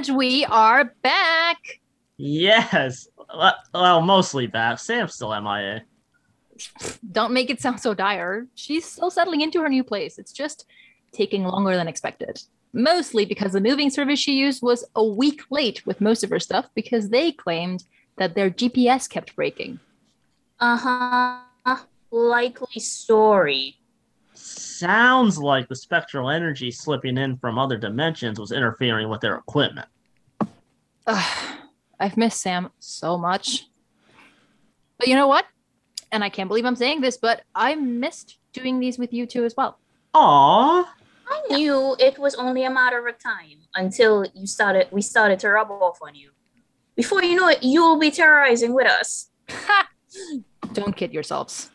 And we are back. Yes. Well, well, mostly back. Sam's still MIA. Don't make it sound so dire. She's still settling into her new place. It's just taking longer than expected. Mostly because the moving service she used was a week late with most of her stuff because they claimed that their GPS kept breaking. Uh huh. Likely story. Sounds like the spectral energy slipping in from other dimensions was interfering with their equipment. Ugh, I've missed Sam so much. But you know what? And I can't believe I'm saying this, but I missed doing these with you too as well. Aww. I knew it was only a matter of time until you started. We started to rub off on you. Before you know it, you'll be terrorizing with us. Don't kid yourselves.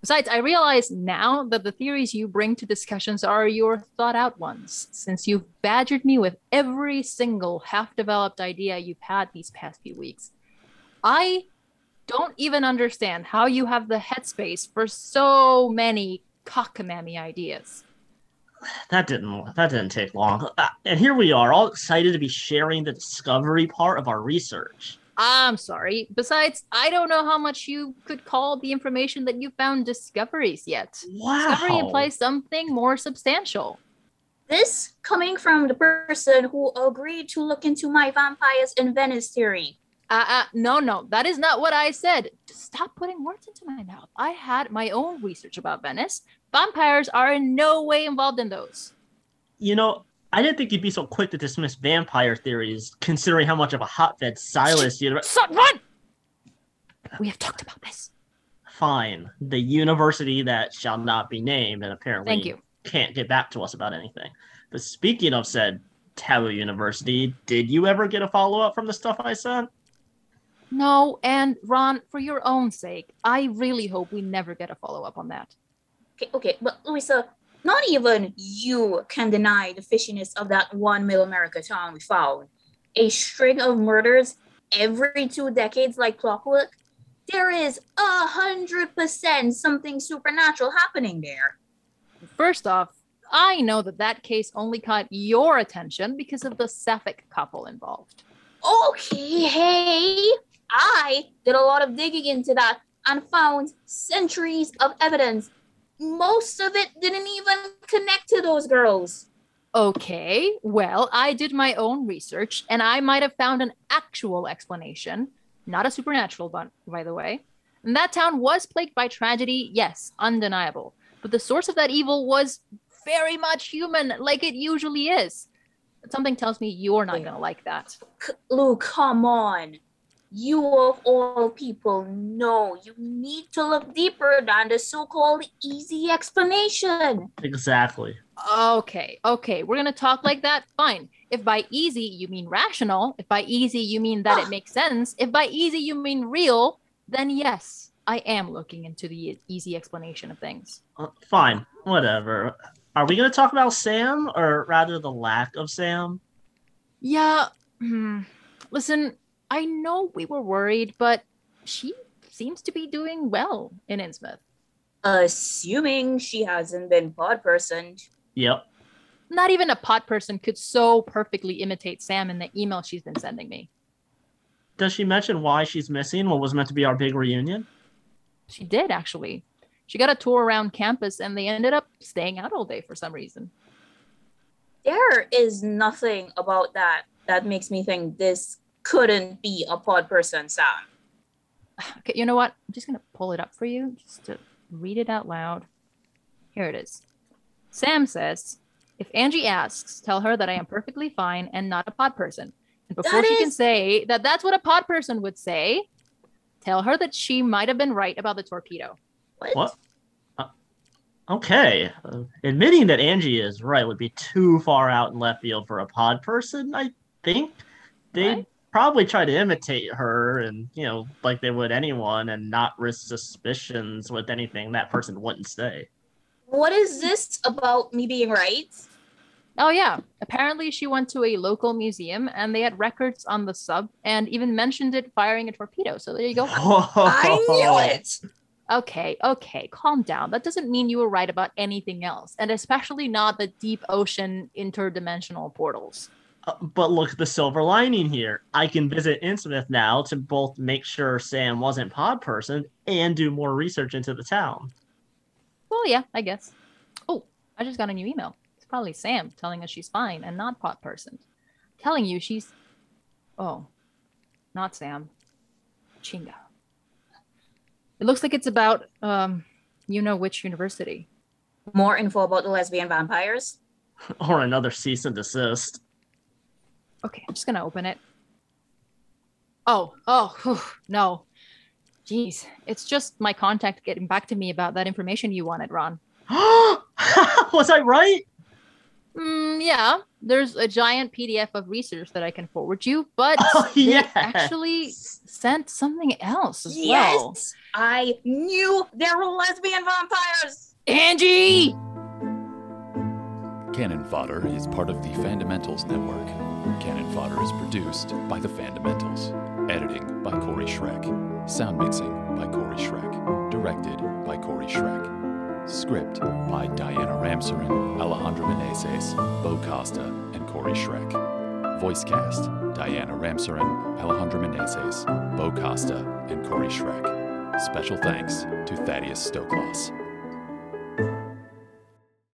Besides, I realize now that the theories you bring to discussions are your thought out ones, since you've badgered me with every single half developed idea you've had these past few weeks. I don't even understand how you have the headspace for so many cockamamie ideas. That didn't that didn't take long. Uh, and here we are, all excited to be sharing the discovery part of our research. I'm sorry. Besides, I don't know how much you could call the information that you found discoveries yet. Wow. Discovery implies something more substantial. This coming from the person who agreed to look into my vampires in Venice theory. Uh, uh, no, no, that is not what I said. Stop putting words into my mouth. I had my own research about Venice. Vampires are in no way involved in those. You know, I didn't think you'd be so quick to dismiss vampire theories, considering how much of a hotbed Silas you Son, run! We have talked about this. Fine. The university that shall not be named and apparently Thank you. can't get back to us about anything. But speaking of said Taboo University, did you ever get a follow up from the stuff I sent? No, and Ron, for your own sake, I really hope we never get a follow up on that. Okay, okay, but Louisa, not even you can deny the fishiness of that one Middle America town we found. A string of murders every two decades like clockwork. There is a hundred percent something supernatural happening there. First off, I know that that case only caught your attention because of the Sapphic couple involved. Okay, hey, I did a lot of digging into that and found centuries of evidence. Most of it didn't even connect to those girls. Okay, well, I did my own research and I might have found an actual explanation, not a supernatural one, by the way. And that town was plagued by tragedy, yes, undeniable. But the source of that evil was very much human, like it usually is. But something tells me you're not going to like that. Lou, come on. You of all people know you need to look deeper than the so-called easy explanation. Exactly. Okay, okay, we're gonna talk like that. Fine. If by easy you mean rational, if by easy you mean that it makes sense, if by easy you mean real, then yes, I am looking into the easy explanation of things. Uh, fine. Whatever. Are we going to talk about Sam or rather the lack of Sam? Yeah. hmm, Listen, I know we were worried, but she seems to be doing well in Innsmouth. Assuming she hasn't been pod person. Yep. Not even a pod person could so perfectly imitate Sam in the email she's been sending me. Does she mention why she's missing what was meant to be our big reunion? She did actually. She got a tour around campus and they ended up staying out all day for some reason. There is nothing about that that makes me think this couldn't be a pod person sound. Okay, you know what? I'm just gonna pull it up for you just to read it out loud. Here it is. Sam says, if Angie asks, tell her that I am perfectly fine and not a pod person. And before That she can say that that's what a pod person would say, tell her that she might have been right about the torpedo. What? What? Uh, okay. Uh, admitting that Angie is right would be too far out in left field for a pod person, I think. They'd What? Probably try to imitate her and, you know, like they would anyone and not risk suspicions with anything that person wouldn't say. What is this about me being right? Oh, yeah. Apparently, she went to a local museum and they had records on the sub and even mentioned it firing a torpedo. So there you go. I knew it. Okay, okay, calm down. That doesn't mean you were right about anything else, and especially not the deep ocean interdimensional portals. But look at the silver lining here. I can visit Innsmouth now to both make sure Sam wasn't pod person and do more research into the town. Well, yeah, I guess. Oh, I just got a new email. It's probably Sam telling us she's fine and not pod person. Telling you she's. Oh, not Sam. Chinga. It looks like it's about, um, you know which university. More info about the lesbian vampires. Or another cease and desist. Okay, I'm just gonna open it. Oh, oh, whew, no. Jeez, it's just my contact getting back to me about that information you wanted, Ron. Was I right? Mm, yeah, there's a giant PDF of research that I can forward you, but Oh, they yes. actually sent something else as Yes, well. I knew there were lesbian vampires. Angie! Cannon Fodder is part of the Fundamentals Network. Cannon Fodder is produced by the Fundamentals. Editing by Corey Schreck. Sound mixing by Corey Schreck. Directed by Corey Schreck. Script by Diana Ramsarin, Alejandro Meneses, Bo Costa, and Corey Schreck. Voice cast Diana Ramsarin, Alejandro Meneses, Bo Costa, and Corey Schreck. Special thanks to Thaddeus Stoklos.